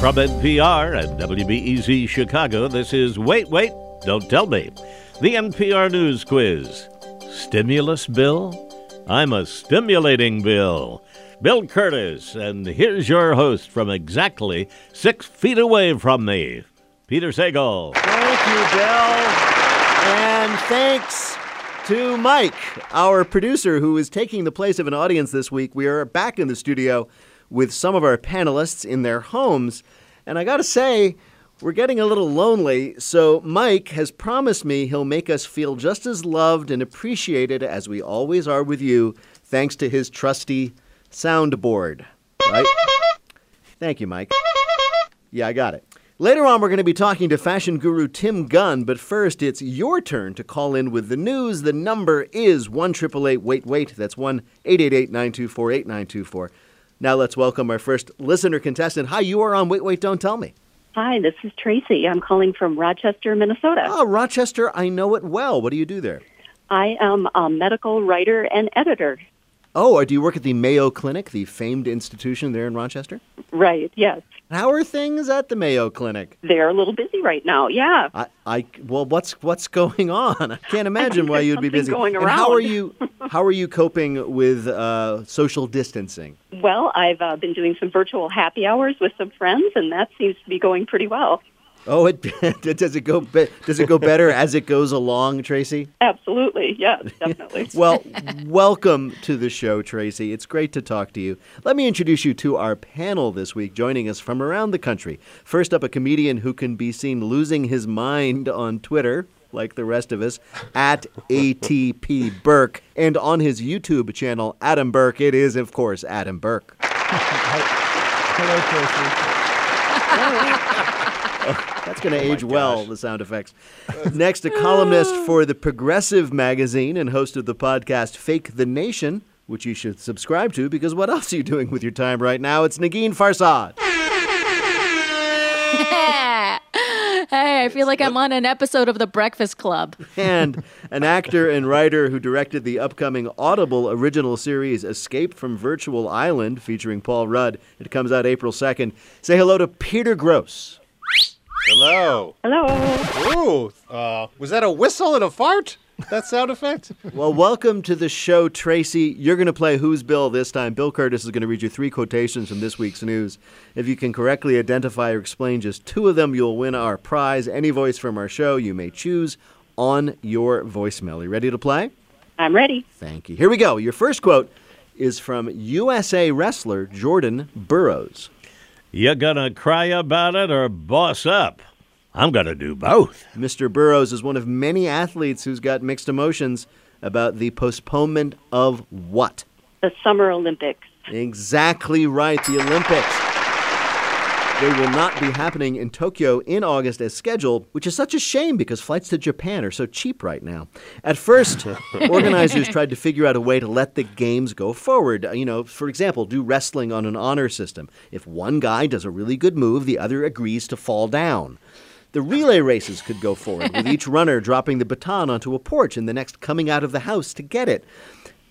From NPR and WBEZ Chicago, this is Wait, Wait, Don't Tell Me, the NPR News Quiz. Stimulus bill? I'm a stimulating bill. Bill Kurtis, and here's your host from exactly six feet away from me, Peter Sagal. Thank you, Bill. And thanks to Mike, our producer, who is taking the place of an audience this week. We are back in the studio with some of our panelists in their homes. And I got to say, we're getting a little lonely, so Mike has promised me he'll make us feel just as loved and appreciated as we always are with you, thanks to his trusty soundboard. Right? Thank you, Mike. Yeah, I got it. Later on, we're going to be talking to fashion guru Tim Gunn, but first, it's your turn to call in with the news. The number is 1 Wait Wait. That's 1 888 924 8924. Now let's welcome our first listener contestant. Hi, you are on Wait Wait Don't Tell Me. Hi, this is Tracy. I'm calling from Rochester, Minnesota. Oh, Rochester, I know it well. What do you do there? I am a medical writer and editor. Oh, do you work at the Mayo Clinic, the famed institution there in Rochester? Right, yes. How are things at the Mayo Clinic? They're a little busy right now, yeah. I, I well, what's what's going on? I can't imagine why you'd be busy. Going and around. how are you? How are you coping with uh, social distancing? Well, I've uh, been doing some virtual happy hours with some friends, and that seems to be going pretty well. Oh, it does it go be, does it go better as it goes along, Tracy? Absolutely, yes, definitely. well, welcome to the show, Tracy. It's great to talk to you. Let me introduce you to our panel this week, joining us from around the country. First up, a comedian who can be seen losing his mind on Twitter. Like the rest of us, at ATP Burke, and on his YouTube channel, Adam Burke. It is, of course, Adam Burke. Hello, Tracy. That's going to oh age well, the sound effects. Next, a columnist for the Progressive magazine and host of the podcast Fake the Nation, which you should subscribe to because what else are you doing with your time right now? It's Negin Farsad. Hey, I feel like I'm on an episode of The Breakfast Club. and an actor and writer who directed the upcoming Audible original series Escape from Virtual Island featuring Paul Rudd. It comes out April 2nd. Say hello to Peter Grosz. Hello. Hello. Ooh, uh, was that a whistle and a fart? That sound effect? Well, welcome to the show, Tracy. You're going to play Who's Bill this time. Bill Kurtis is going to read you three quotations from this week's news. If you can correctly identify or explain just two of them, you'll win our prize. Any voice from our show you may choose on your voicemail. You ready to play? I'm ready. Thank you. Here we go. Your first quote is from USA wrestler Jordan Burroughs. You gonna cry about it or boss up? I'm gonna do both. Mr. Burroughs is one of many athletes who's got mixed emotions about the postponement of what? The Summer Olympics. Exactly right, the Olympics. They will not be happening in Tokyo in August as scheduled, which is such a shame because flights to Japan are so cheap right now. At first, organizers tried to figure out a way to let the games go forward. You know, for example, do wrestling on an honor system. If one guy does a really good move, the other agrees to fall down. The relay races could go forward, with each runner dropping the baton onto a porch and the next coming out of the house to get it.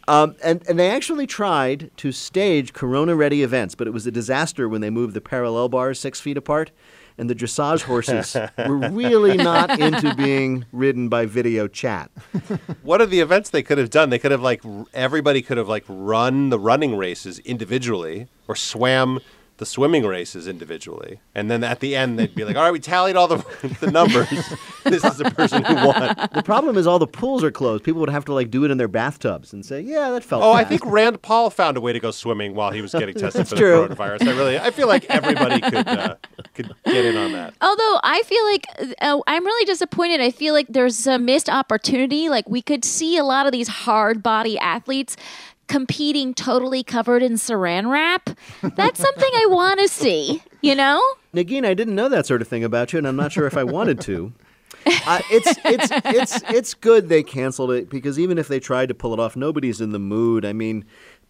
Um, and, and they actually tried to stage corona ready events, but it was a disaster when they moved the parallel bars six feet apart. And the dressage horses were really not into being ridden by video chat. What are the events they could have done? They could have like everybody could have like run the running races individually or swam the swimming races individually, and then at the end they'd be like, "All right, we tallied all the the numbers. this is the person who won." The problem is all the pools are closed. People would have to like do it in their bathtubs and say, "Yeah, that felt." Oh, I think Rand Paul found a way to go swimming while he was getting tested for true. the coronavirus. I really, I feel like everybody could uh, could get in on that. Although I feel like uh, I'm really disappointed. I feel like there's a missed opportunity. Like we could see a lot of these hard body athletes competing totally covered in saran wrap. That's something I want to see, you know? Negin, I didn't know that sort of thing about you, and I'm not sure if I wanted to. Uh, it's it's it's it's good they canceled it because even if they tried to pull it off, nobody's in the mood. I mean,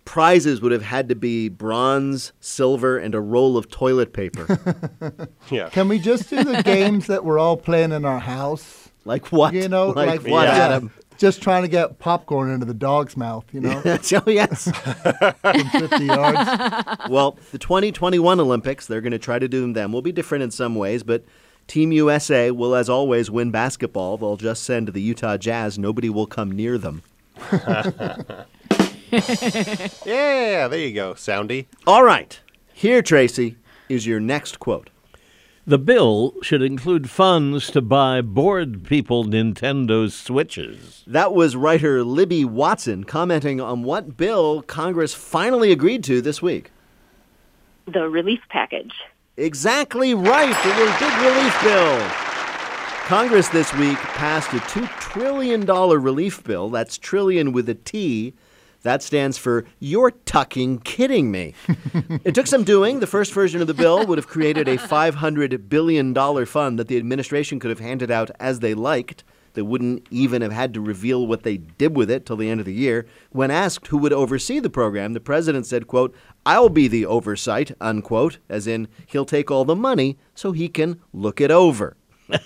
prizes would have had to be bronze, silver, and a roll of toilet paper. Yeah. Can we just do the games that we're all playing in our house? like what? You know, like, like what, yeah. Adam? Just trying to get popcorn into the dog's mouth, you know, oh, yes. from 50 yards. well, the 2021 Olympics, they're going to try to do them. Will be different in some ways, but Team USA will, as always, win basketball. They'll just send the Utah Jazz. Nobody will come near them. Yeah, there you go, Soundy. All right. Here, Tracy, is your next quote. The bill should include funds to buy bored people Nintendo Switches. That was writer Libby Watson commenting on what bill Congress finally agreed to this week. The relief package. Exactly right. The re- big relief bill. Congress this week passed a $2 trillion relief bill. That's trillion with a T. That stands for You're Tucking Kidding Me. it took some doing. The first version of the bill would have created a $500 billion fund that the administration could have handed out as they liked. They wouldn't even have had to reveal what they did with it till the end of the year. When asked who would oversee the program, the president said, quote, I'll be the oversight, unquote, as in he'll take all the money so he can look it over.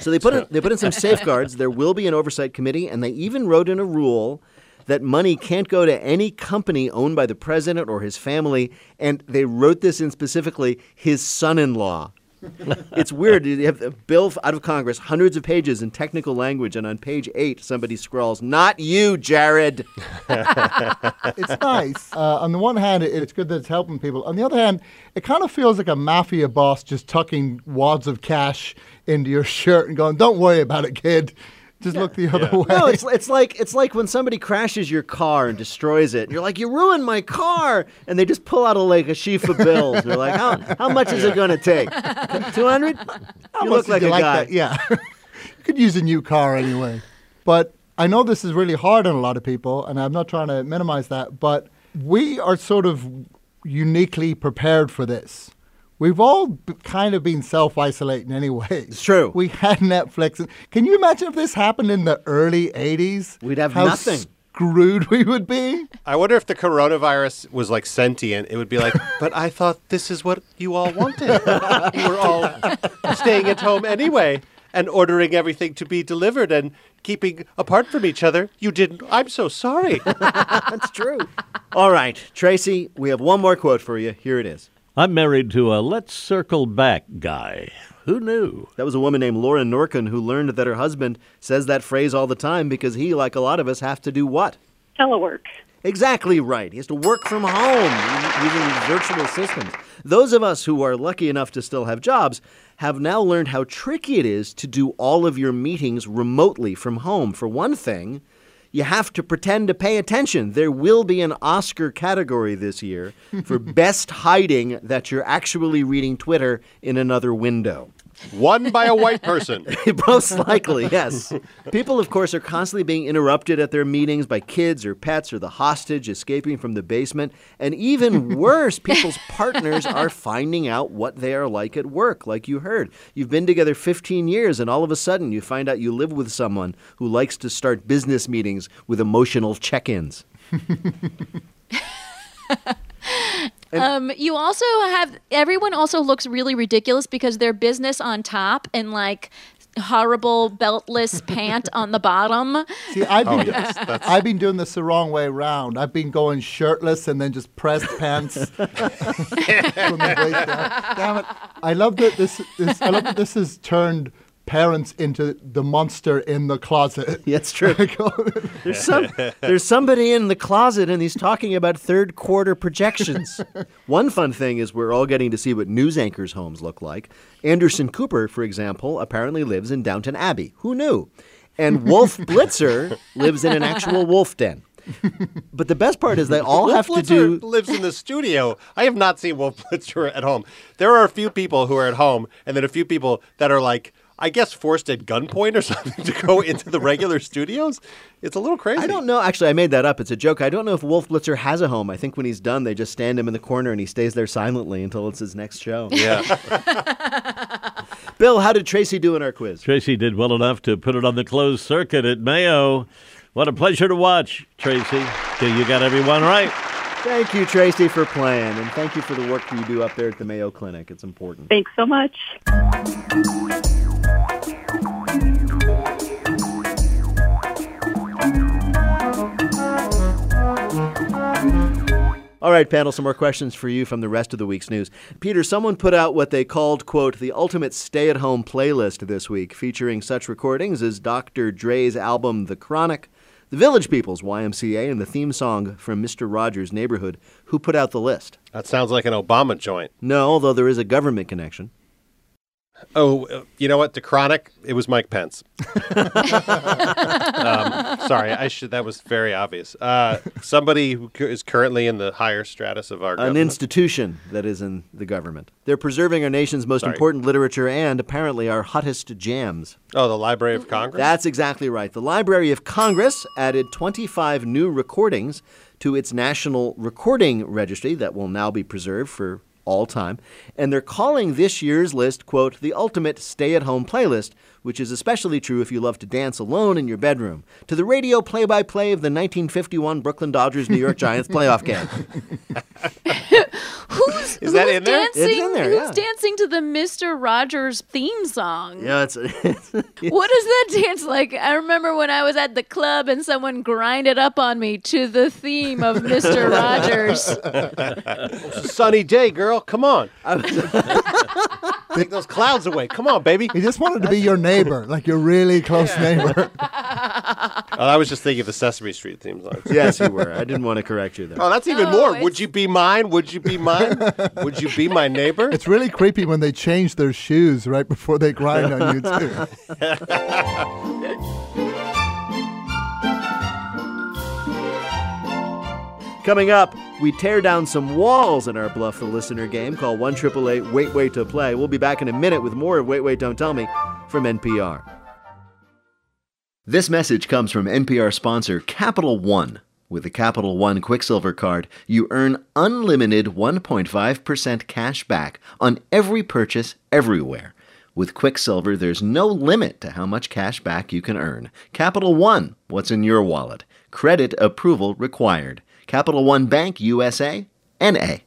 so they put in, they put in some safeguards. There will be an oversight committee, and they even wrote in a rule that money can't go to any company owned by the president or his family. And they wrote this in specifically his son-in-law. it's weird. You have a bill out of Congress, hundreds of pages in technical language, and on page eight, somebody scrawls, "Not you, Jared." It's nice. Uh, on the one hand, it, it's good that it's helping people. On the other hand, it kind of feels like a mafia boss just tucking wads of cash into your shirt and going, "Don't worry about it, kid. Just look the other way." No, it's it's like it's like when somebody crashes your car and destroys it. And you're like, you ruined my car, and they just pull out a like a sheaf of bills. They're like, how how much is it going to take? Two hundred? How You much look like you a guy. that? Yeah. you could use a new car anyway. But I know this is really hard on a lot of people, and I'm not trying to minimize that, but we are sort of uniquely prepared for this. We've all b- kind of been self isolating anyway. It's true. We had Netflix. Can you imagine if this happened in the early 80s? We'd have How nothing. Screwed we would be. I wonder if the coronavirus was like sentient. It would be like, but I thought this is what you all wanted. you were all staying at home anyway and ordering everything to be delivered and keeping apart from each other. You didn't. I'm so sorry. That's true. All right, Tracy, we have one more quote for you. Here it is. I'm married to a let's circle back guy. Who knew? That was a woman named Laura Norkin who learned that her husband says that phrase all the time because he, like a lot of us, have to do what? Telework. Exactly right. He has to work from home using these virtual systems. Those of us who are lucky enough to still have jobs have now learned how tricky it is to do all of your meetings remotely from home. For one thing, you have to pretend to pay attention. There will be an Oscar category this year for best hiding that you're actually reading Twitter in another window. Won by a white person. Most likely, yes. People, of course, are constantly being interrupted at their meetings by kids or pets or the hostage escaping from the basement. And even worse, people's partners are finding out what they are like at work, like you heard. You've been together 15 years, and all of a sudden you find out you live with someone who likes to start business meetings with emotional check ins. Um, you also have everyone also looks really ridiculous because their business on top and like horrible beltless pant on the bottom. See, I've been, Oh, yes, I've been doing this the wrong way around. I've been going shirtless and then just pressed pants from the waist down. Damn it! I love that this. this I love that this has turned parents into the monster in the closet. Yeah, it's true. Oh. There's some there's somebody in the closet and he's talking about third quarter projections. One fun thing is we're all getting to see what news anchors' homes look like. Anderson Cooper, for example, apparently lives in Downton Abbey. Who knew? And Wolf Blitzer lives in an actual wolf den. But the best part is they all have Wolf to do lives in the studio. I have not seen Wolf Blitzer at home. There are a few people who are at home, and then a few people that are like, I guess, forced at gunpoint or something to go into the regular studios. It's a little crazy. I don't know. Actually, I made that up. It's a joke. I don't know if Wolf Blitzer has a home. I think when he's done, they just stand him in the corner and he stays there silently until it's his next show. Yeah. Bill, how did Tracy do in our quiz? Tracy did well enough to put it on the closed circuit at Mayo. What a pleasure to watch, Tracy. You got everyone right. Thank you, Tracy, for playing, and thank you for the work you do up there at the Mayo Clinic. It's important. Thanks so much. All right, panel, some more questions for you from the rest of the week's news. Peter, someone put out what they called, quote, the ultimate stay at home playlist this week, featuring such recordings as Dr. Dre's album, The Chronic, the Village People's YMCA, and the theme song from Mr. Rogers' Neighborhood. Who put out the list? That sounds like an Obama joint. No, although there is a government connection. Oh, uh, you know what? The Chronic. It was Mike Pence. um, sorry, I should. That was very obvious. Uh, somebody who is currently in the higher stratus of our An government. institution that is in the government. They're preserving our nation's most Sorry. important literature and apparently our hottest jams. oh, the Library of Congress. That's exactly right. The Library of Congress added 25 new recordings to its National Recording Registry that will now be preserved for all time. And they're calling this year's list, quote, the ultimate stay at home playlist, which is especially true if you love to dance alone in your bedroom, to the radio play by play of the 1951 Brooklyn Dodgers New York Giants playoff game. Who's Is that who's in there? Dancing, It's in there, Who's yeah. dancing to the Mister Rogers theme song? Yeah, it's, What is that dance like? I remember when I was at the club and someone grinded up on me to the theme of Mister Rogers. Sunny day, girl. Come on. Take those clouds away. Come on, baby. He just wanted to be your neighbor, like your really close neighbor. Oh, I was just thinking of the Sesame Street theme song. yes, you were. I didn't want to correct you there. Oh, that's even Oh, more. it's- Would you be mine? Would you be mine? Would you be my neighbor? It's really creepy when they change their shoes right before they grind on you too. Coming up, we tear down some walls in our Bluff the Listener game called 1 Wait Wait to Play. We'll be back in a minute with more of Wait Wait Don't Tell Me from NPR. This message comes from NPR sponsor Capital One. With the Capital One Quicksilver card, you earn unlimited 1.5% cash back on every purchase everywhere. With Quicksilver, there's no limit to how much cash back you can earn. Capital One, what's in your wallet? Credit approval required. Capital One Bank USA, NA.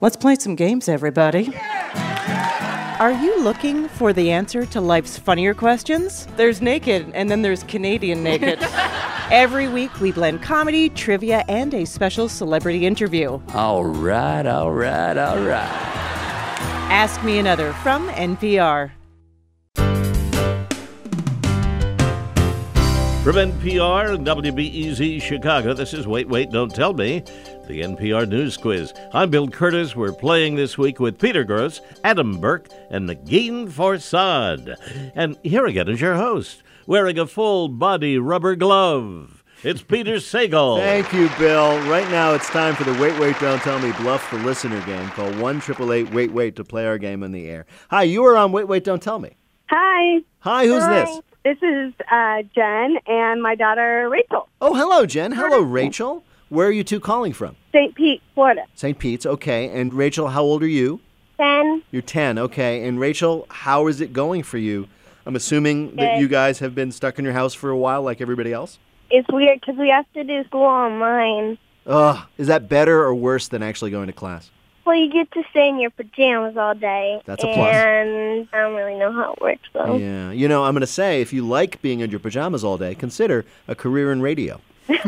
Let's play some games, everybody. Are you looking for the answer to life's funnier questions? There's naked, and then there's Canadian naked. Every week, we blend comedy, trivia, and a special celebrity interview. All right, all right, all right. Ask Me Another from NPR. From NPR and WBEZ Chicago, this is Wait, Wait, Don't Tell Me, the NPR News Quiz. I'm Bill Kurtis. We're playing this week with Peter Grosz, Adam Burke, and Negin Farsad. And here again is your host, wearing a full body rubber glove. It's Peter Sagal. Thank you, Bill. Right now, it's time for the Wait, Wait, Don't Tell Me Bluff the Listener game Call 1 888 Wait Wait to play our game on the air. Hi, you are on Wait, Wait, Don't Tell Me. Hi. Hi, who's Hi. this? This is uh, Jen and my daughter Rachel, Oh, hello, Jen. Hello, Rachel. Where are you two calling from? St. Pete, Florida. St. Pete's, okay. And Rachel, how old are you? Ten. You're 10, okay. And Rachel, how is it going for you? I'm assuming that Good. you guys have been stuck in your house for a while like everybody else? It's weird because we have to do school online. Ugh, is that better or worse than actually going to class? Well, you get to stay in your pajamas all day. That's a plus. And I don't really know how it works, though. Yeah. You know, I'm going to say if you like being in your pajamas all day, consider a career in radio.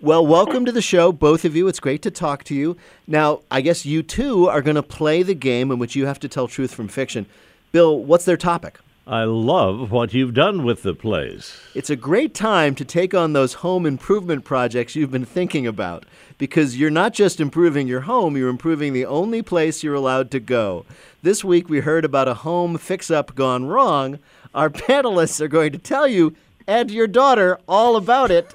well, welcome to the show, both of you. It's great to talk to you. Now, I guess you two are going to play the game in which you have to tell truth from fiction. Bill, what's their topic? I love what you've done with the place. It's a great time to take on those home improvement projects you've been thinking about because you're not just improving your home, you're improving the only place you're allowed to go. This week we heard about a home fix up gone wrong. Our panelists are going to tell you and your daughter all about it.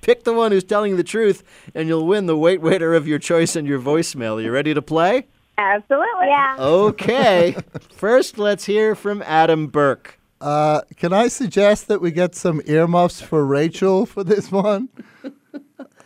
Pick the one who's telling the truth, and you'll win the wait waiter of your choice and your voicemail. You ready to play? Absolutely. Yeah. Okay. First, let's hear from Adam Burke. Uh, can I suggest that we get some earmuffs for Rachel for this one?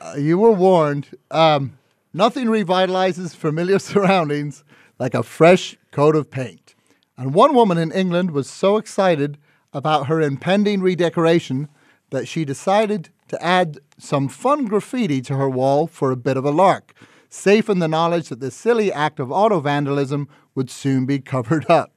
Uh, you were warned. Um, nothing revitalizes familiar surroundings like a fresh coat of paint. And one woman in England was so excited about her impending redecoration that she decided to add some fun graffiti to her wall for a bit of a lark, safe in the knowledge that this silly act of auto vandalism would soon be covered up.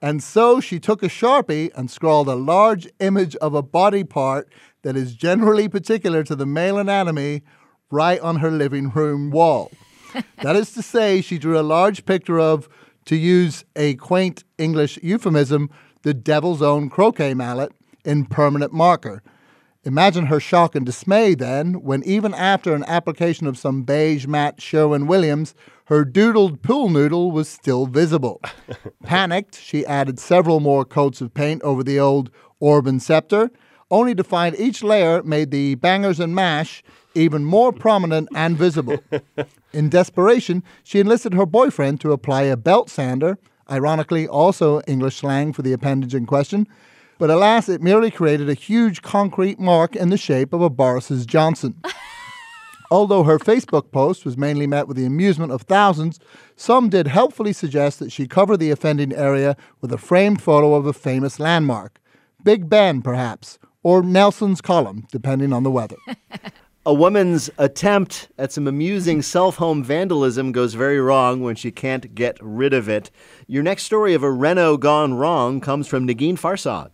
And so she took a Sharpie and scrawled a large image of a body part that is generally particular to the male anatomy right on her living room wall. that is to say, she drew a large picture of, to use a quaint English euphemism, the devil's own croquet mallet in permanent marker. Imagine her shock and dismay then when, even after an application of some beige matte Sherwin Williams, her doodled pool noodle was still visible. Panicked, she added several more coats of paint over the old orb and scepter, only to find each layer made the bangers and mash even more prominent and visible. In desperation, she enlisted her boyfriend to apply a belt sander, ironically, also English slang for the appendage in question. But alas, it merely created a huge concrete mark in the shape of a Boris's Johnson. Although her Facebook post was mainly met with the amusement of thousands, some did helpfully suggest that she cover the offending area with a framed photo of a famous landmark. Big Ben, perhaps, or Nelson's column, depending on the weather. A woman's attempt at some amusing self home vandalism goes very wrong when she can't get rid of it. Your next story of a reno gone wrong comes from Negin Farsad.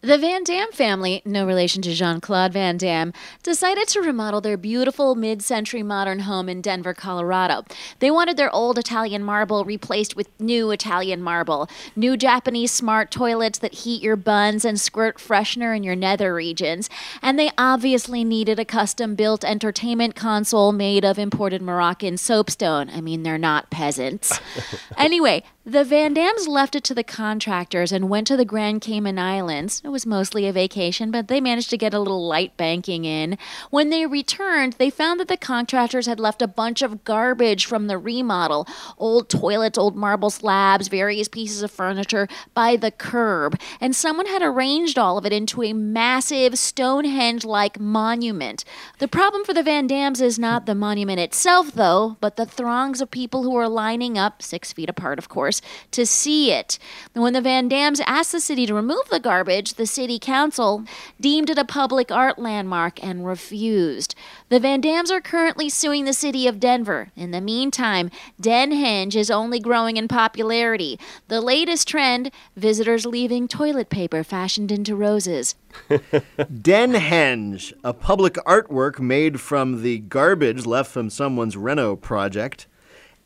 The Van Damme family, no relation to Jean Claude Van Damme, decided to remodel their beautiful mid century modern home in Denver, Colorado. They wanted their old Italian marble replaced with new Italian marble, new Japanese smart toilets that heat your buns and squirt freshener in your nether regions, and they obviously needed a custom built entertainment console made of imported Moroccan soapstone. I mean, they're not peasants. anyway, the Van Dams left it to the contractors and went to the Grand Cayman Islands. It was mostly a vacation, but they managed to get a little light banking in. When they returned, they found that the contractors had left a bunch of garbage from the remodel old toilets, old marble slabs, various pieces of furniture by the curb. And someone had arranged all of it into a massive Stonehenge like monument. The problem for the Van Dams is not the monument itself, though, but the throngs of people who are lining up, six feet apart, of course to see it. When the Van Dams asked the city to remove the garbage, the city council deemed it a public art landmark and refused. The Van Dams are currently suing the city of Denver. In the meantime, Denhenge is only growing in popularity. The latest trend visitors leaving toilet paper fashioned into roses. Denhenge, a public artwork made from the garbage left from someone's reno project.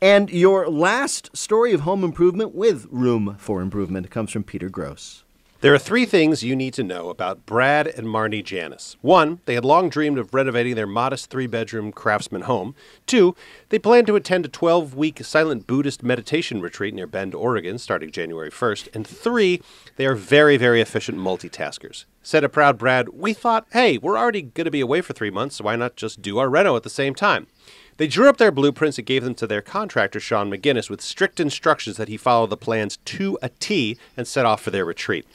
And your last story of home improvement with room for improvement comes from Peter Grosz. There are three things you need to know about Brad and Marnie Janis. One, they had long dreamed of renovating their modest three bedroom craftsman home. Two, they plan to attend a 12 week silent Buddhist meditation retreat near Bend, Oregon, starting January 1st. And three, they are very, very efficient multitaskers. Said a proud Brad, We thought, hey, we're already going to be away for three months, so why not just do our reno at the same time? They drew up their blueprints and gave them to their contractor, Sean McGinnis, with strict instructions that he follow the plans to a T and set off for their retreat.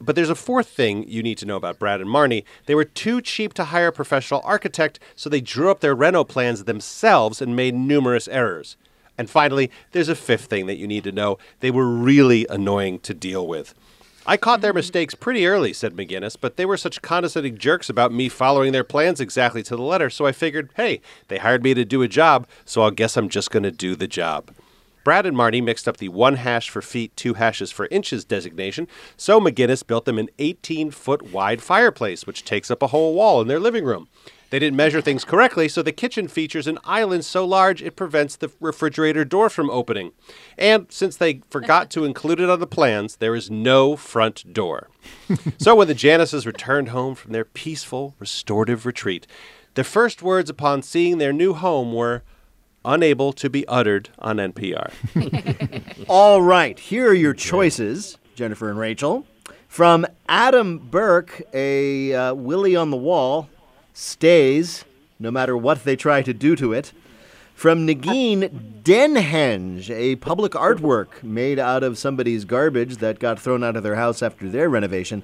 But there's a fourth thing you need to know about Brad and Marnie. They were too cheap to hire a professional architect, so they drew up their reno plans themselves and made numerous errors. And finally, there's a fifth thing that you need to know. They were really annoying to deal with. I caught their mm-hmm. mistakes pretty early, said McGinnis, but they were such condescending jerks about me following their plans exactly to the letter, so I figured, hey, they hired me to do a job, so I guess I'm just going to do the job. Brad and Marty mixed up the one hash for feet, two hashes for inches designation, so McGinnis built them an 18 foot wide fireplace, which takes up a whole wall in their living room. They didn't measure things correctly, so the kitchen features an island so large it prevents the refrigerator door from opening. And since they forgot to include it on the plans, there is no front door. so when the Janises returned home from their peaceful, restorative retreat, their first words upon seeing their new home were, unable to be uttered on NPR. All right, here are your choices, Jennifer and Rachel. From Adam Burke, a uh, Willie on the Wall stays no matter what they try to do to it. From Negin Denhenge, a public artwork made out of somebody's garbage that got thrown out of their house after their renovation.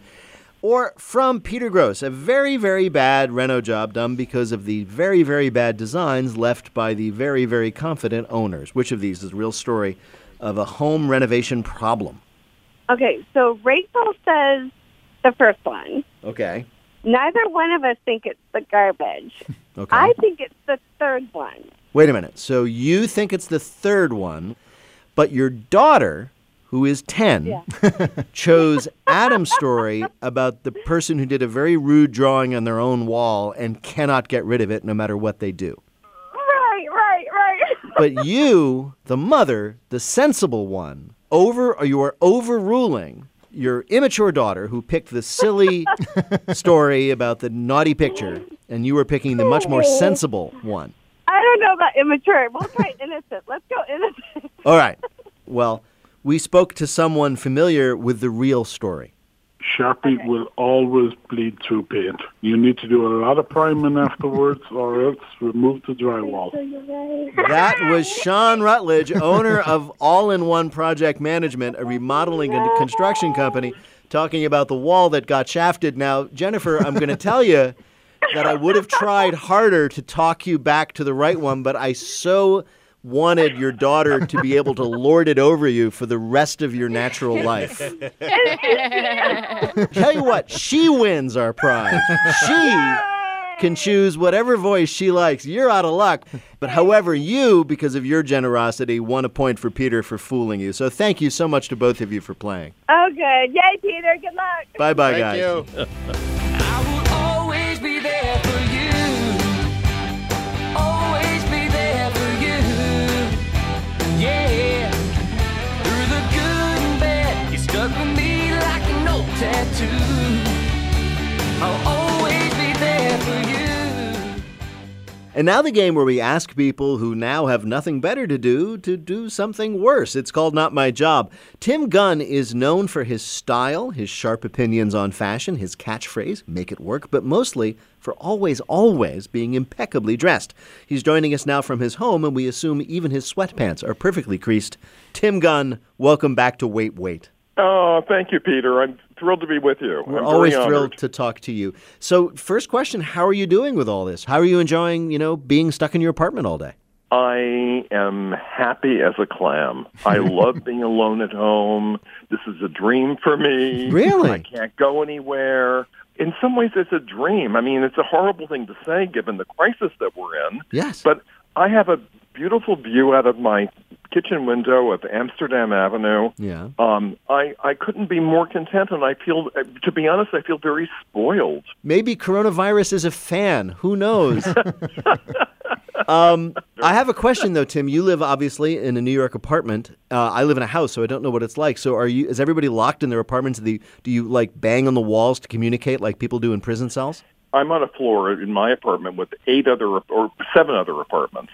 Or from Peter Grosz, a very, very bad reno job done because of the very, very bad designs left by the very, very confident owners. Which of these is a real story of a home renovation problem? Okay, so Rachel says the first one. Okay. Neither one of us think it's the garbage. Okay. I think it's the third one. Wait a minute. So you think it's the third one, but your daughter, who is 10, Yeah. chose Adam's story about the person who did a very rude drawing on their own wall and cannot get rid of it no matter what they do. Right, right, right. but you, the mother, the sensible one, over you are overruling your immature daughter who picked the silly story about the naughty picture, and you were picking the much more oh. sensible one. I don't know about immature. We'll try innocent. Let's go innocent. All right. Well, we spoke to someone familiar with the real story. Sharpie will always bleed through paint. You need to do a lot of priming afterwards or else remove the drywall. That was Sean Rutledge, owner of All in One Project Management, a remodeling and construction company, talking about the wall that got shafted. Now, Jennifer, I'm going to tell you that I would have tried harder to talk you back to the right one, but I so wanted your daughter to be able to lord it over you for the rest of your natural life. Tell you what, she wins our prize. She can choose whatever voice she likes. You're out of luck. But however, you, because of your generosity, won a point for Peter for fooling you. So thank you so much to both of you for playing. Oh, good. Yay, Peter. Good luck. Bye bye, Thank guys. Through the good and bad, you stuck with me like an old tattoo. I'll And now the game where we ask people who now have nothing better to do to do something worse. It's called Not My Job. Tim Gunn is known for his style, his sharp opinions on fashion, his catchphrase, make it work, but mostly for always, always being impeccably dressed. He's joining us now from his home, and we assume even his sweatpants are perfectly creased. Tim Gunn, welcome back to Wait, Wait. Oh, thank you, Peter. I'm thrilled to be with you. We're I'm always thrilled to talk to you. So, first question, how are you doing with all this? How are you enjoying, you know, being stuck in your apartment all day? I am happy as a clam. I love being alone at home. This is a dream for me. Really? I can't go anywhere. In some ways, it's a dream. I mean, it's a horrible thing to say given the crisis that we're in. Yes. But I have a beautiful view out of my kitchen window of Amsterdam Avenue. Yeah. Um, I I couldn't be more content, and I feel, to be honest, I feel very spoiled. Maybe coronavirus is a fan. Who knows? um, I have a question though, Tim. You live obviously in a New York apartment. Uh, I live in a house, so I don't know what it's like. So, are you? Is everybody locked in their apartments? Do, the, do you like bang on the walls to communicate like people do in prison cells? I'm on a floor in my apartment with eight other or seven other apartments.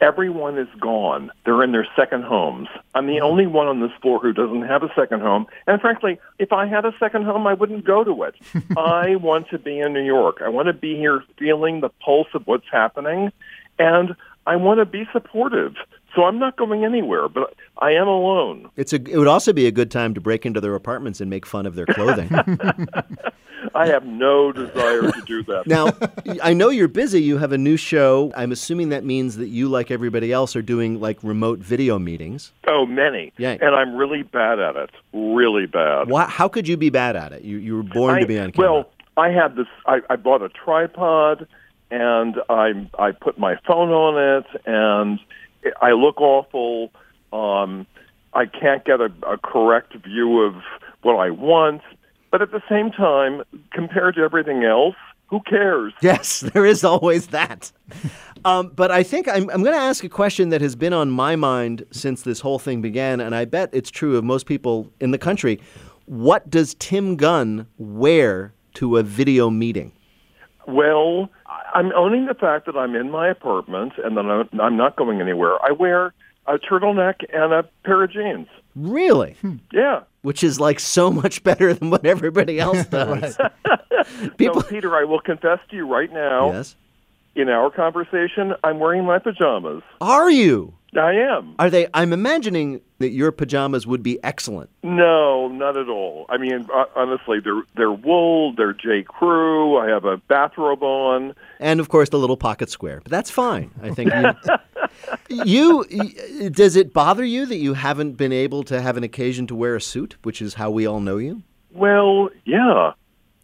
Everyone is gone. They're in their second homes. I'm the only one on this floor who doesn't have a second home. And frankly, if I had a second home, I wouldn't go to it. I want to be in New York. I want to be here feeling the pulse of what's happening. And I want to be supportive. So I'm not going anywhere, but I am alone. It's a. It would also be a good time to break into their apartments and make fun of their clothing. I have no desire to do that. now, I know you're busy. You have a new show. I'm assuming that means that you, like everybody else, are doing like remote video meetings. Oh, many. Yeah. And I'm really bad at it. Really bad. Why, how could you be bad at it? You you were born I- to be on camera. Well, I had this. I, I bought a tripod, and I I put my phone on it, and I look awful. Um, I can't get a, a correct view of what I want, but at the same time, compared to everything else, who cares? Yes, there is always that. Um, but I think I'm, I'm going to ask a question that has been on my mind since this whole thing began, and I bet it's true of most people in the country. What does Tim Gunn wear to a video meeting? Well, I'm owning the fact that I'm in my apartment and that I'm- I'm not going anywhere. I wear a turtleneck and a pair of jeans. Really? Hmm. Yeah. Which is like so much better than what everybody else does. People, so, Peter, I will confess to you right now. Yes. In our conversation, I'm wearing my pajamas. Are you? I am. Are they? I'm imagining that your pajamas would be excellent. No, not at all. I mean, uh, honestly, they're they're wool. They're J. Crew. I have a bathrobe on, and of course the little pocket square. But that's fine. I think you, you. Does it bother you that you haven't been able to have an occasion to wear a suit, which is how we all know you? Well, yeah.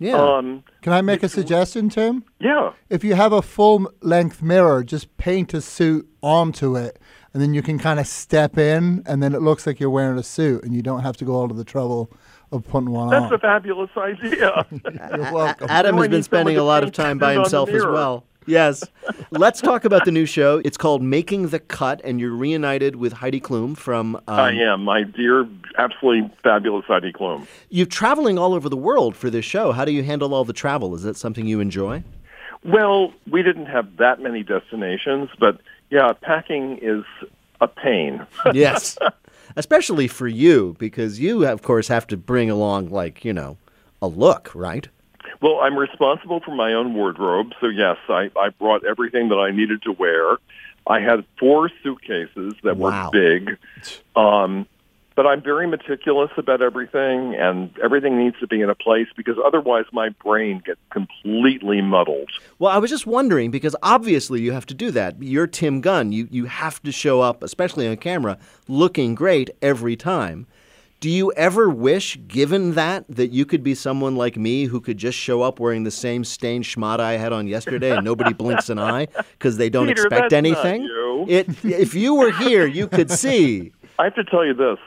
Yeah. Um, Can I make a suggestion, Tim? Yeah. If you have a full length mirror, just paint a suit onto it, and then you can kind of step in, and then it looks like you're wearing a suit, and you don't have to go all to the trouble of putting one That's on. That's a fabulous idea. You're welcome. Adam has been spending a lot of time by himself as well. Yes. Let's talk about the new show. It's called Making the Cut, and you're reunited with Heidi Klum from. Um, I am my dear, absolutely fabulous Heidi Klum. You're traveling all over the world for this show. How do you handle all the travel? Is that something you enjoy? Well, we didn't have that many destinations, but yeah, packing is a pain. yes. Especially for you, because you, of course, have to bring along, like, you know, a look, right? Well, I'm responsible for my own wardrobe, so yes, I, I brought everything that I needed to wear. I had four suitcases that Wow. were big, um, but I'm very meticulous about everything, and everything needs to be in a place because otherwise my brain gets completely muddled. Well, I was just wondering because obviously you have to do that. You're Tim Gunn. You you have to show up, especially on camera, looking great every time. Do you ever wish, given that, that you could be someone like me who could just show up wearing the same stained schmata I had on yesterday and nobody blinks an eye because they don't Peter, expect that's not anything? you. It if you were here, you could see. I have to tell you this.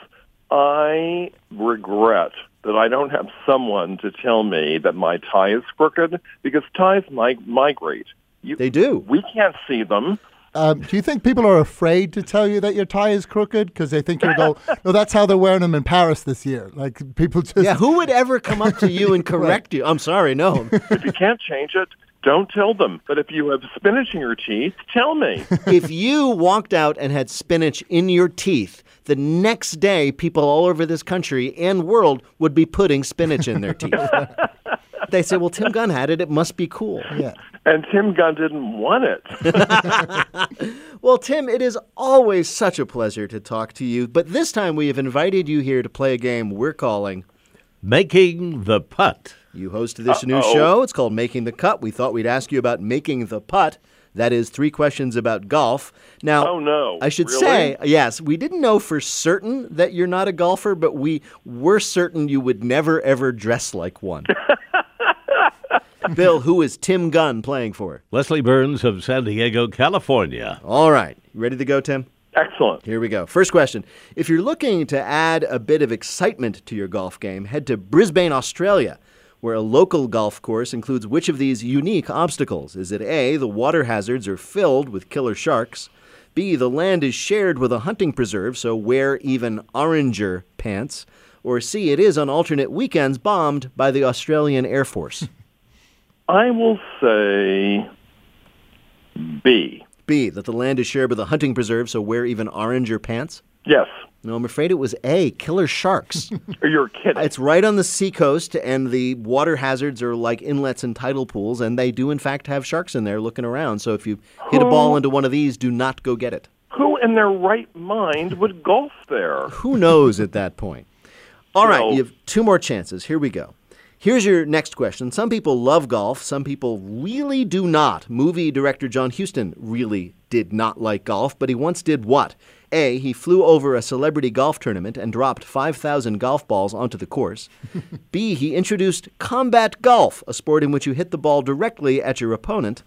I regret that I don't have someone to tell me that my tie is crooked because ties mig- migrate. You, They do. We can't see them. Um, do you think people are afraid to tell you that your tie is crooked because they think you'll go? No, that's how they're wearing them in Paris this year. Like people just Yeah, who would ever come up to you and correct you? I'm sorry, no. If you can't change it, don't tell them. But if you have spinach in your teeth, tell me. if you walked out and had spinach in your teeth, the next day people all over this country and world would be putting spinach in their teeth. they say, well, Tim Gunn had it. It must be cool. yeah. And Tim Gunn didn't want it. Well, Tim, it is always such a pleasure to talk to you. But this time we have invited you here to play a game we're calling Making the Putt. You hosted this new Uh-oh. show. It's called Making the Cut. We thought we'd ask you about making the putt. That is three questions about golf. Now, Oh, no. I should Really? say, yes, we didn't know for certain that you're not a golfer, but we were certain you would never ever dress like one. Bill, who is Tim Gunn playing for? Leslie Burns of San Diego, California. All right, you ready to go, Tim? Excellent. Here we go. First question. If you're looking to add a bit of excitement to your golf game, head to Brisbane, Australia, where a local golf course includes which of these unique obstacles? Is it A, the water hazards are filled with killer sharks? B, the land is shared with a hunting preserve, so wear even oranger pants? Or C, it is on alternate weekends bombed by the Australian Air Force? I will say B. B, that the land is shared with a hunting preserve, so wear even oranger pants? Yes. No, I'm afraid it was A, killer sharks. You're kidding. It's right on the seacoast, and the water hazards are like inlets and tidal pools, and they do, in fact, have sharks in there looking around. So if you hit a ball into one of these, do not go get it. Who in their right mind would golf there? Who knows at that point? All right, No. you have two more chances. Here we go. Here's your next question. Some people love golf, some people really do not. Movie director John Huston really did not like golf, but he once did what? A. He flew over a celebrity golf tournament and dropped 5,000 golf balls onto the course. B. He introduced combat golf, a sport in which you hit the ball directly at your opponent.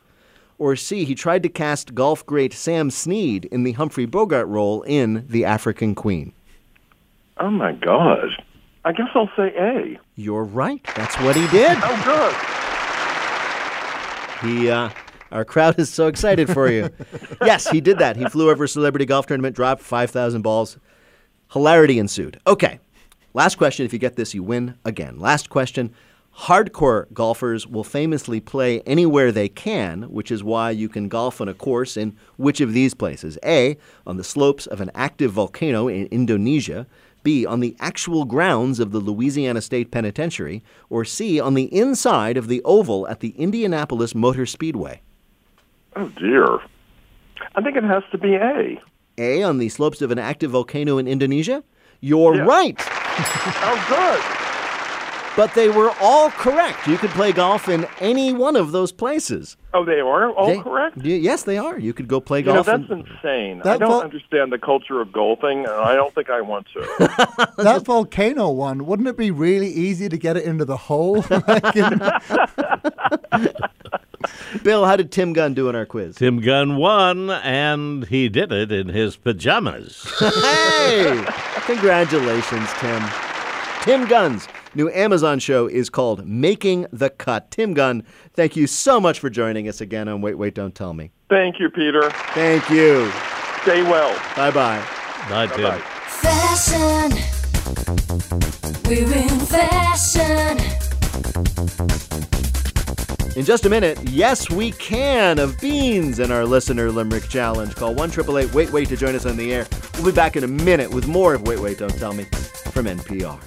Or C. He tried to cast golf great Sam Snead in the Humphrey Bogart role in The African Queen. Oh my God. I guess I'll say A. You're right. That's what he did. Oh, good. He, uh, our crowd is so excited for you. yes, he did that. He flew over a celebrity golf tournament, dropped 5,000 balls. Hilarity ensued. Okay. Last question. If you get this, you win again. Last question. Hardcore golfers will famously play anywhere they can, which is why you can golf on a course in which of these places? A. On the slopes of an active volcano in Indonesia. B. On the actual grounds of the Louisiana State Penitentiary. Or C. On the inside of the oval at the Indianapolis Motor Speedway. Oh, dear. I think it has to be A. A. On the slopes of an active volcano in Indonesia? You're Yeah. right. Oh, good. But they were all correct. You could play golf in any one of those places. Oh, they are all They- correct? Y- yes, they are. You could go play You know, golf. that's in- insane. I don't vol- understand the culture of golfing, and I don't think I want to. that volcano one, wouldn't it be really easy to get it into the hole? Like in- Bill, how did Tim Gunn do in our quiz? Tim Gunn won, and he did it in his pajamas. hey! Congratulations, Tim. Tim Gunn's new Amazon show is called Making the Cut. Tim Gunn, thank you so much for joining us again on Wait, Wait, Don't Tell Me. Thank you, Peter. Thank you. Stay well. Bye bye. Bye, Tim. Fashion. We're in fashion. In just a minute, yes, we can of beans in our listener limerick challenge. Call 1 Wait Wait to join us on the air. We'll be back in a minute with more of Wait Wait Don't Tell Me from NPR.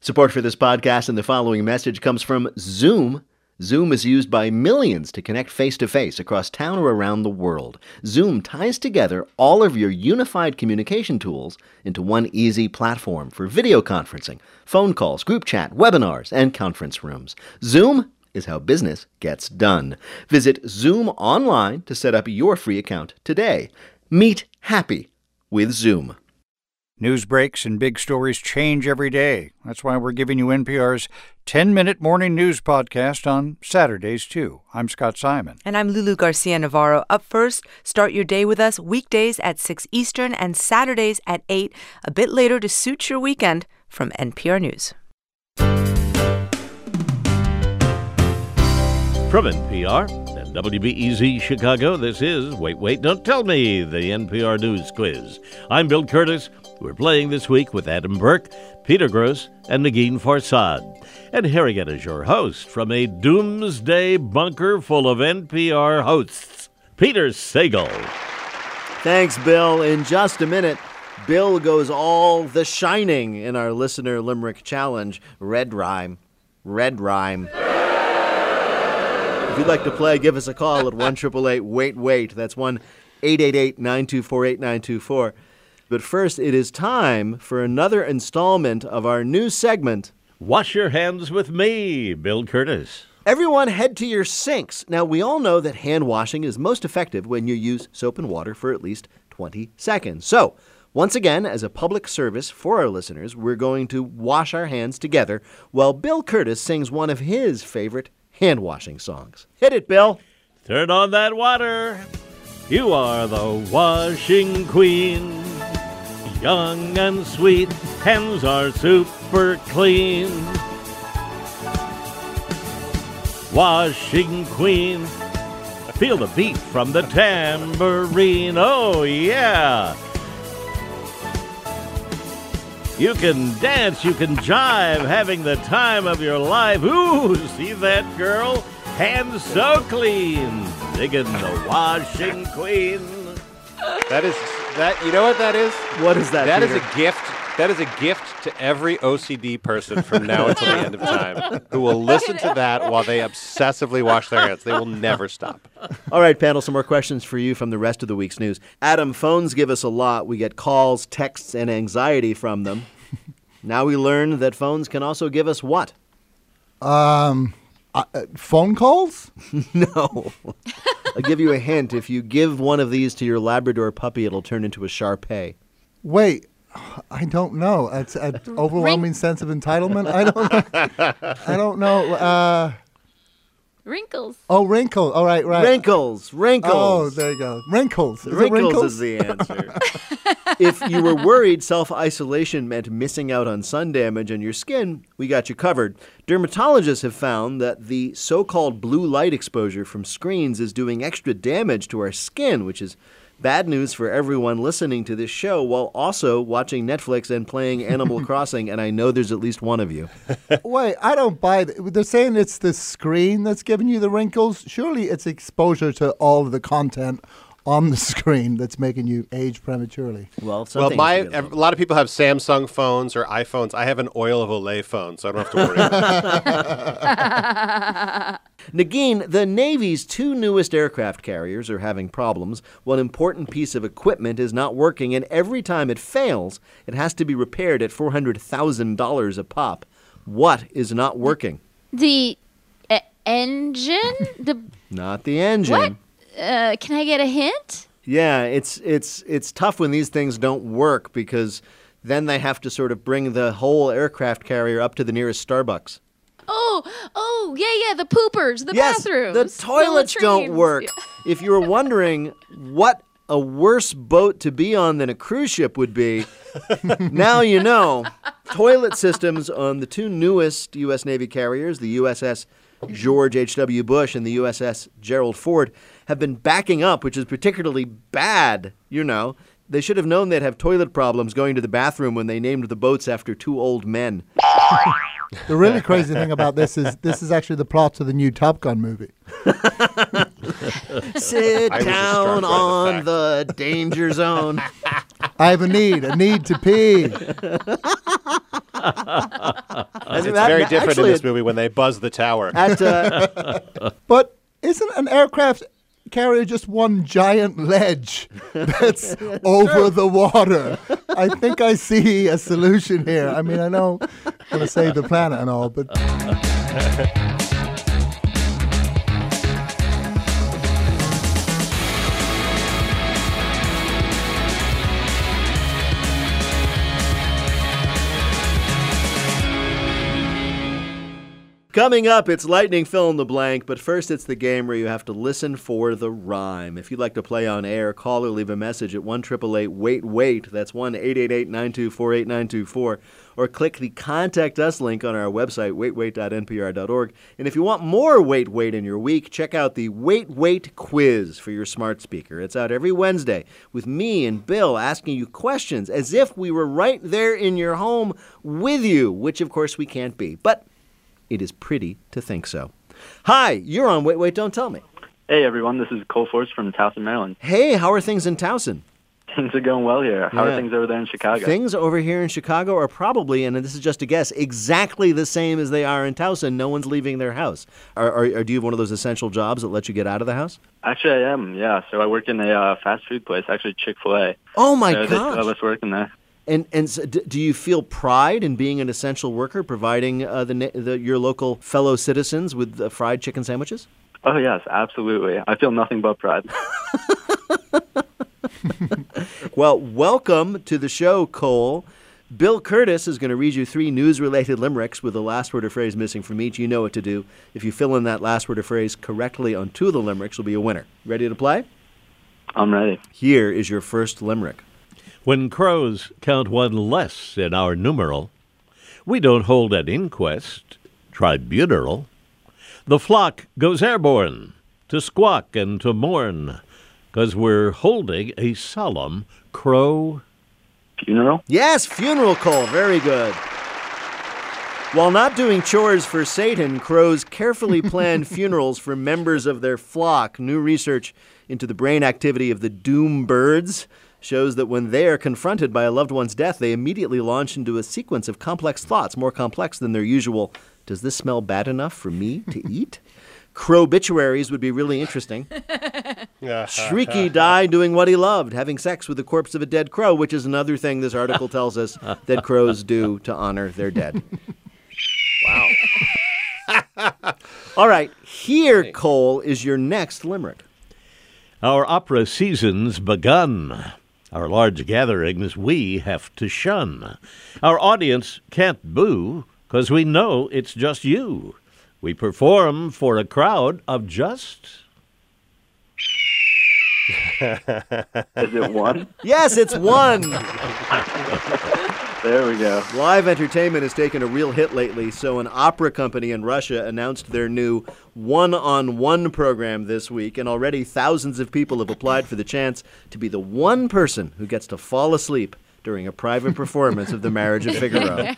Support for this podcast and the following message comes from Zoom. Zoom is used by millions to connect face to face across town or around the world. Zoom ties together all of your unified communication tools into one easy platform for video conferencing, phone calls, group chat, webinars, and conference rooms. Zoom is how business gets done. Visit Zoom online to set up your free account today. Meet happy with Zoom. News breaks and big stories change every day. That's why we're giving you NPR's 10 minute morning news podcast on Saturdays, too. I'm Scott Simon. And I'm Lulu Garcia Navarro. Up first, start your day with us weekdays at 6 Eastern and Saturdays at 8, a bit later to suit your weekend from NPR News. From NPR and WBEZ Chicago, this is Wait, Wait, Don't Tell Me, the NPR News Quiz. I'm Bill Kurtis. We're playing this week with Adam Burke, Peter Grosz, and Negin Farsad. And here again is your host from a doomsday bunker full of NPR hosts, Peter Sagal. Thanks, Bill. In just a minute, Bill goes all the shining in our listener limerick challenge. Red rhyme. Red rhyme. If you'd like to play, give us a call at 1 Wait Wait. That's 1 888 924 8924. But first, it is time for another installment of our new segment Wash Your Hands with Me, Bill Kurtis. Everyone head to your sinks. Now, we all know that hand washing is most effective when you use soap and water for at least 20 seconds. So, once again, as a public service for our listeners, we're going to wash our hands together while Bill Kurtis sings one of his favorite hand washing songs. Hit it, Bill. Turn on that water. You are the washing queen. Young and sweet, hands are super clean. Washing queen. Feel the beat from the tambourine. Oh, yeah. You can dance, you can jive, having the time of your life. Ooh, see that girl? Hands so clean. Digging the washing queen. That is that. You know what that is? What is that? That is Peter? a gift. That is a gift to every OCD person from now until the end of time who will listen to that while they obsessively wash their hands. They will never stop. All right, panel, some more questions for you from the rest of the week's news. Adam, phones give us a lot. We get calls, texts, and anxiety from them. now we learn that phones can also give us what? Um, uh, uh, phone calls? no. I'll give you a hint. If you give one of these to your Labrador puppy, it'll turn into a Shar Pei. Wait, I don't know. It's an overwhelming sense of entitlement. I don't. Know. I don't know. Uh, Wrinkles. oh, wrinkle. All right, right. Wrinkles, wrinkles. Oh, there you go. Wrinkles. Is Wrinkles, wrinkles? is the answer. if you were worried self isolation meant missing out on sun damage on your skin, we got you covered. Dermatologists have found that the so called blue light exposure from screens is doing extra damage to our skin, which is bad news for everyone listening to this show while also watching Netflix and playing Animal Crossing. And I know there's at least one of you. Wait, I don't buy. Th- They're saying it's the screen that's giving you the wrinkles. Surely it's exposure to all of the content on the screen that's making you age prematurely. Well, Well, my a lot of people have Samsung phones or iPhones. I have an oil of Olay phone, so I don't have to worry. about it. Negin, the Navy's two newest aircraft carriers are having problems. One important piece of equipment is not working, and every time it fails, it has to be repaired at $400,000 a pop. What is not working? The uh, engine? the Not the engine. what? Uh, can I get a hint? Yeah, it's it's it's tough when these things don't work because then they have to sort of bring the whole aircraft carrier up to the nearest Starbucks. Oh, oh, yeah, yeah, the poopers, the yes, bathrooms, the toilets don't latrines. work. if you were wondering what a worse boat to be on than a cruise ship would be, now you know. Toilet systems on the two newest U.S. Navy carriers, the USS George H.W. Bush and the USS Gerald Ford, have been backing up, which is particularly bad, you know. They should have known they'd have toilet problems going to the bathroom when they named the boats after two old men. The really crazy thing about this is this is actually the plot to the new Top Gun movie. Sit down distracted by the on the danger zone. I have a need, a need to pee. It's that- very different actually in this movie when they buzz the tower. At, uh, But isn't an aircraft carrier just one giant ledge that's over the water? I think I see a solution here. I mean, I know I'm going to save the planet and all, but Coming up, it's lightning fill in the blank, but first it's the game where you have to listen for the rhyme. If you'd like to play on air, call or leave a message at 1 wait wait. That's 1 924 8924. Or click the contact us link on our website, waitwait.npr.org. And if you want more Wait Wait in your week, check out the Wait Wait quiz for your smart speaker. It's out every Wednesday with me and Bill asking you questions as if we were right there in your home with you, which of course we can't be. But it is pretty to think so. Hi, you're on Wait, Wait, Don't Tell Me. Hey everyone, this is Cole Force from Towson, Maryland. Hey, how are things in Towson? Things are going well here. How Yeah. are things over there in Chicago? Things over here in Chicago are probably, and this is just a guess, exactly the same as they are in Towson. No one's leaving their house. Are, are, are do you have one of those essential jobs that let you get out of the house? Actually, I am. Yeah. So I work in a uh, fast food place, actually Chick Fil A. Oh my so gosh. have us working there. And and so d- do you feel pride in being an essential worker, providing uh, the, the your local fellow citizens with uh, fried chicken sandwiches? Oh yes, absolutely. I feel nothing but pride. Well, welcome to the show, Cole. Bill Kurtis is going to read you three news related limericks with the last word or phrase missing from each. You know what to do. If you fill in that last word or phrase correctly on two of the limericks, you'll be a winner. Ready to play? I'm ready. Here is your first limerick. When crows count one less in our numeral, we don't hold an inquest, tribunal. The flock goes airborne to squawk and to mourn, 'cause we're holding a solemn crow funeral. Yes, funeral, call. Very good. While not doing chores for Satan, crows carefully plan funerals for members of their flock. New research into the brain activity of the doom birds shows that when they are confronted by a loved one's death, they immediately launch into a sequence of complex thoughts, more complex than their usual, does this smell bad enough for me to eat? Crow obituaries would be really interesting. Shrieky died doing what he loved, having sex with the corpse of a dead crow, which is another thing this article tells us that crows do to honor their dead. wow. All right, here, Cole, is your next limerick. Our opera season's begun. Our large gatherings we have to shun. Our audience can't boo, 'cause we know it's just you. We perform for a crowd of just. Is it one? Yes, it's one. there we go. Live entertainment has taken a real hit lately, so an opera company in Russia announced their new one on one program this week, and already thousands of people have applied for the chance to be the one person who gets to fall asleep during a private performance of The Marriage of Figaro.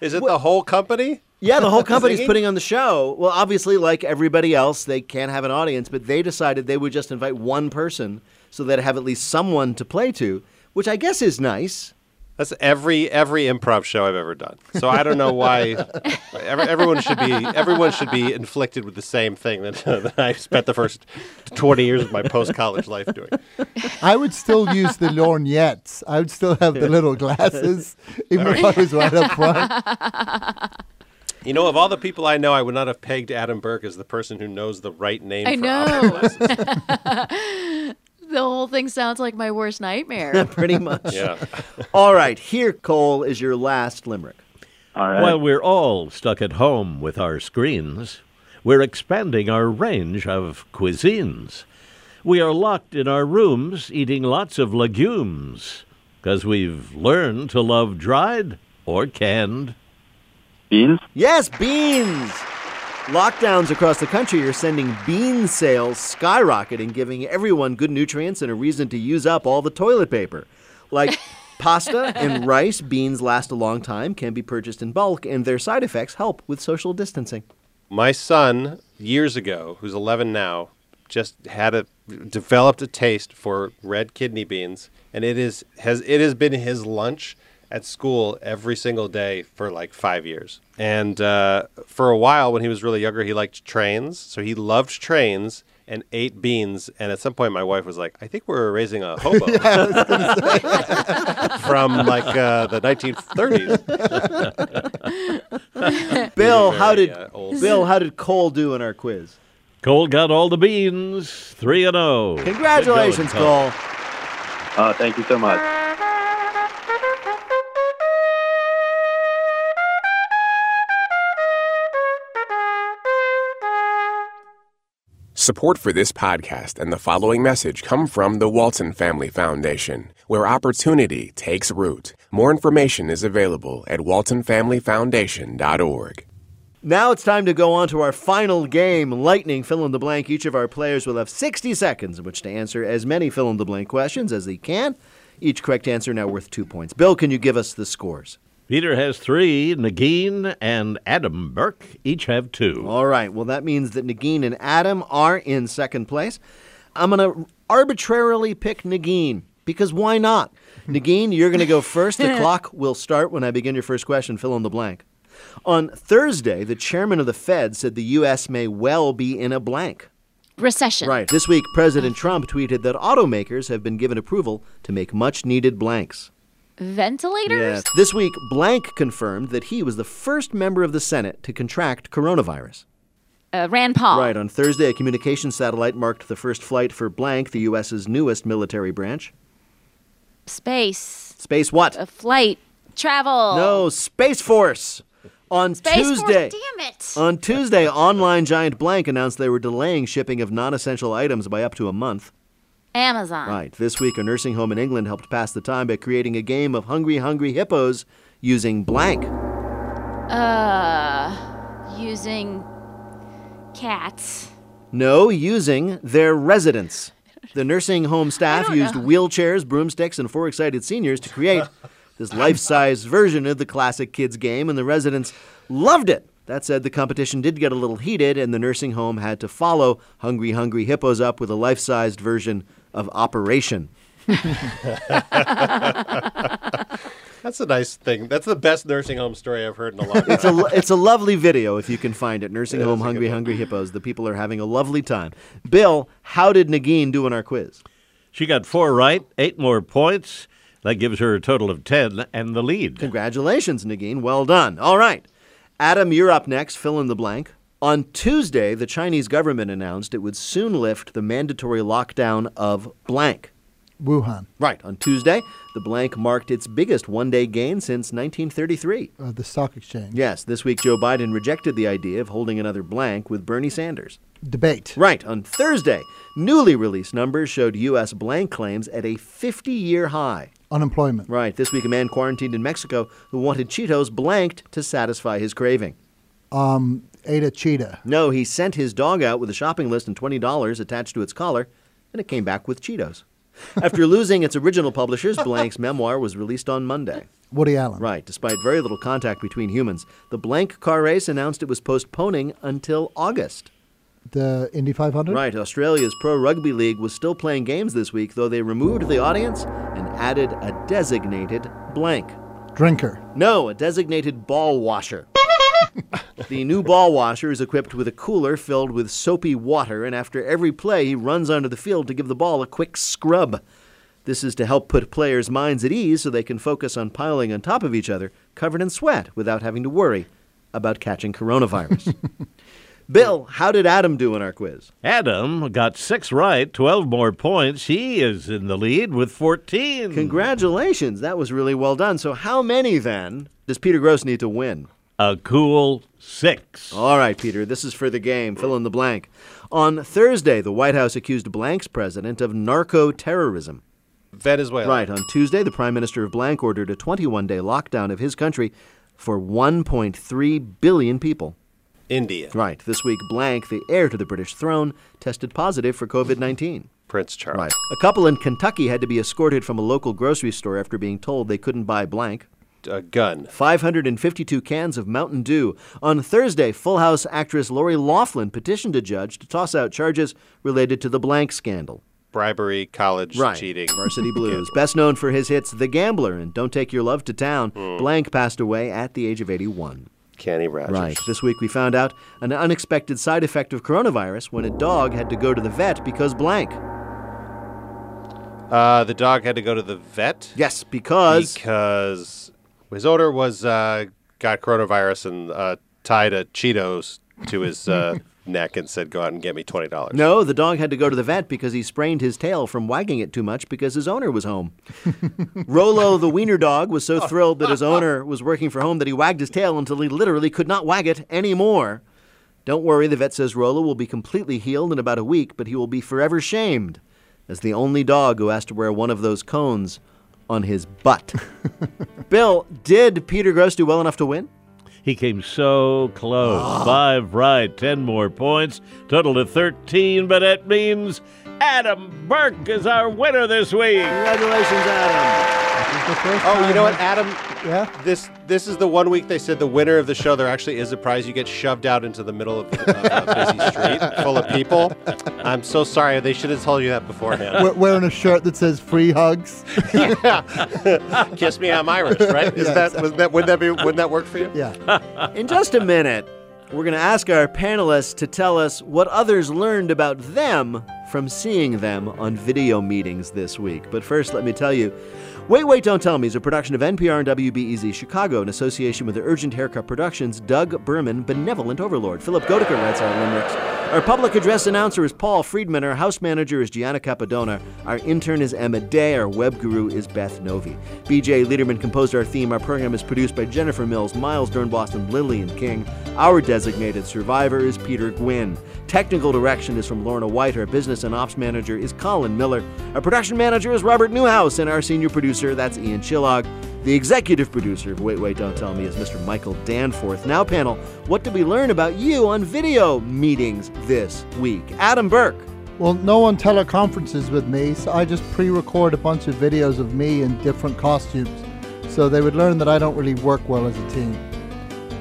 Is it the whole company? Yeah, the whole company's Singing? putting on the show. Well, obviously, like everybody else, they can't have an audience, but they decided they would just invite one person so they'd have at least someone to play to, which I guess is nice. That's every every improv show I've ever done. So I don't know why every, everyone should be everyone should be inflicted with the same thing that, that I spent the first twenty years of my post college life doing. I would still use the lorgnettes. I would still have the little glasses, even if I was right up front. You know, of all the people I know, I would not have pegged Adam Burke as the person who knows the right name. I for know. Classes. the whole thing sounds like my worst nightmare. Pretty much. Yeah. All right, here, Cole, is your last limerick. All right. While we're all stuck at home with our screens, we're expanding our range of cuisines. We are locked in our rooms eating lots of legumes because we've learned to love dried or canned. Beans? Yes, beans. Lockdowns across the country are sending bean sales skyrocketing, giving everyone good nutrients and a reason to use up all the toilet paper. Like pasta and rice, beans last a long time, can be purchased in bulk, and their side effects help with social distancing. My son, years ago, who's 11 now, just had a developed a taste for red kidney beans, and it is has it has been his lunch at school every single day for like five years. And uh, for a while, when he was really younger, he liked trains, so he loved trains and ate beans. And at some point, my wife was like, "I think we're raising a hobo from like uh, the 1930s." Bill, Very, how did uh. Bill? How did Cole do in our quiz? Cole got all the beans, 3 and oh. 0. Congratulations, Cole. Uh, thank you so much. Support for this podcast and the following message come from the Walton Family Foundation, where opportunity takes root. More information is available at waltonfamilyfoundation.org. Now it's time to go on to our final game, Lightning Fill in the Blank. Each of our players will have 60 seconds in which to answer as many fill in the blank questions as they can. Each correct answer now worth two points. Bill, can you give us the scores? Peter has three. Negin and Adam Burke each have two. All right. Well, that means that Negin and Adam are in second place. I'm going to arbitrarily pick Negin because why not? Negin, you're going to go first. The clock will start when I begin your first question. Fill in the blank. On Thursday, the chairman of the Fed said the U.S. may well be in a blank. Recession. Right. This week, President Trump tweeted that automakers have been given approval to make much needed blanks. Ventilators? Yes. This week, Blank confirmed that he was the first member of the Senate to contract coronavirus. Uh, Rand Paul. Right. On Thursday, a communications satellite marked the first flight for Blank, the U.S.'s newest military branch. Space. Space what? A flight. Travel. No, Space Force. On Space Force, Tuesday, damn it. on Tuesday, online giant Blank announced they were delaying shipping of non-essential items by up to a month. Amazon. Right. This week, a nursing home in England helped pass the time by creating a game of Hungry Hungry Hippos using blank. Uh, using cats. No, using their residents. The nursing home staff used wheelchairs, broomsticks, and four excited seniors to create this life size version of the classic kids game, and the residents loved it. That said, the competition did get a little heated, and the nursing home had to follow Hungry Hungry Hippos up with a life sized version of Operation. That's a nice thing. That's the best nursing home story I've heard in a long time. It's a, it's a lovely video if you can find it. Nursing It home Hungry. Hungry Hippos. The people are having a lovely time. Bill, how did Negin do in our quiz? She got four right, eight more points. That gives her a total of 10 and the lead. Congratulations, Negin. Well done. All right. Adam, you're up next. Fill in the blank. On Tuesday, the Chinese government announced it would soon lift the mandatory lockdown of blank. Wuhan, Right. On Tuesday, the blank marked its biggest one day gain since 1933. uh, the stock exchange. Yes, this week Joe Biden rejected the idea of holding another blank with Bernie Sanders. Debate. Right. On Thursday, newly released numbers showed U.S. blank claims at a 50 year high. Unemployment. Right. This week, a man quarantined in Mexico who wanted Cheetos blanked to satisfy his craving. Um, ate a cheetah. No, he sent his dog out with a shopping list and $20 attached to its collar, and it came back with Cheetos. After losing its original publishers, Blank's memoir was released on Monday. Woody Allen. Right. Despite very little contact between humans, the Blank car race announced it was postponing until August. The Indy 500. Right. Australia's Pro Rugby League was still playing games this week, though they removed the audience and added a designated blank. Drinker. No, a designated ball washer. the new ball washer is equipped with a cooler filled with soapy water, and after every play, he runs onto the field to give the ball a quick scrub. This is to help put players' minds at ease so they can focus on piling on top of each other, covered in sweat, without having to worry about catching coronavirus. Bill, how did Adam do in our quiz? Adam got six right, 12 more points. He is in the lead with 14. Congratulations. That was really well done. So, how many then does Peter Grosz need to win? A cool six. All right, Peter, this is for the game. Fill in the blank. On Thursday, the White House accused Blank's president of narco terrorism. Venezuela. Right. On Tuesday, the Prime Minister of Blank ordered a 21 day lockdown of his country for 1.3 billion people. India. Right. This week, Blank, the heir to the British throne, tested positive for COVID 19. Prince Charles. Right. A couple in Kentucky had to be escorted from a local grocery store after being told they couldn't buy blank. A gun. 552 cans of Mountain Dew. On Thursday, Full House actress Lori Loughlin petitioned a judge to toss out charges related to the blank scandal. Bribery, college Right. cheating. Varsity Blues. Best known for his hits The Gambler and Don't Take Your Love to Town. Blank passed away at the age of 81. Kenny Rogers. Right. This week we found out an unexpected side effect of coronavirus when a dog had to go to the vet because blank. Uh, the dog had to go to the vet. Yes, because because his owner was uh, got coronavirus and uh, tied a Cheetos to his uh, neck and said, "Go out and get me twenty dollars." No, the dog had to go to the vet because he sprained his tail from wagging it too much because his owner was home. Rolo, the wiener dog, was so thrilled that his owner was working for home that he wagged his tail until he literally could not wag it anymore. Don't worry, the vet says Rolo will be completely healed in about a week, but he will be forever shamed as the only dog who has to wear one of those cones on his butt. Bill, did Peter Grosz do well enough to win? He came so close. Five right, ten more points, total to 13, but that means Adam Burke is our winner this week. Congratulations, Adam. Oh, you know what, Adam? Yeah. This this is the one week they said the winner of the show. There actually is a prize. You get shoved out into the middle of, uh, of a busy street full of people. I'm so sorry. They should have told you that beforehand. We- wearing a shirt that says free hugs. yeah. Kiss me, I'm Irish, right? Is Yeah, that was that would that be would that work for you? Yeah. In just a minute, we're going to ask our panelists to tell us what others learned about them from seeing them on video meetings this week. But first, let me tell you Wait, Wait, Don't Tell Me is a production of NPR and WBEZ Chicago in association with the Urgent Haircut Productions, Doug Berman, Benevolent Overlord. Philipp Goedicke writes our limericks. Our public address announcer is Paul Friedman. Our house manager is Gianna Capadona. Our intern is Emma Day. Our web guru is Beth Novey. BJ Liederman composed our theme. Our program is produced by Jennifer Mills, Miles Dernboston, and Lillian King. Our designated survivor is Peter Gwynn. Technical direction is from Lorna White. Our business and ops manager is Colin Miller. Our production manager is Robert Newhouse. And our senior producer, that's Ian Chillag. The executive producer of Wait, Wait, Don't Tell Me is Mr. Michael Danforth. Now, panel, what did we learn about you on video meetings this week? Adam Burke. Well, no one teleconferences with me, so I just pre record a bunch of videos of me in different costumes. So they would learn that I don't really work well as a team.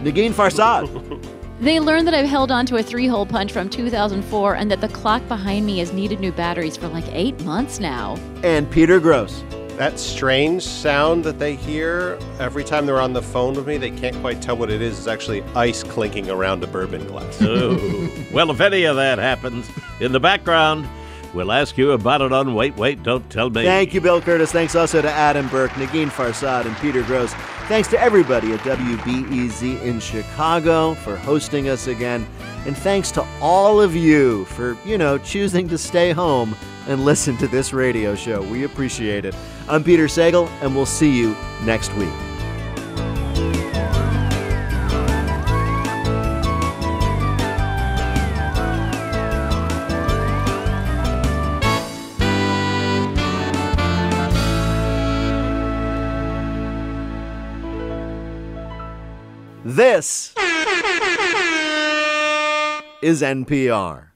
Negin Farsad. They learned that I've held on to a three hole punch from 2004 and that the clock behind me has needed new batteries for like eight months now. and Peter Grosz. That strange sound that they hear every time they're on the phone with me, they can't quite tell what it is. It's actually ice clinking around a bourbon glass. Oh. well, if any of that happens in the background, we'll ask you about it on Wait, Wait, Don't Tell Me. Thank you, Bill Kurtis. Thanks also to Adam Burke, Negin Farsad, and Peter Grosz. Thanks to everybody at WBEZ in Chicago for hosting us again. And thanks to all of you for, you know, choosing to stay home and listen to this radio show. We appreciate it. I'm Peter Sagal, and we'll see you next week. This is NPR.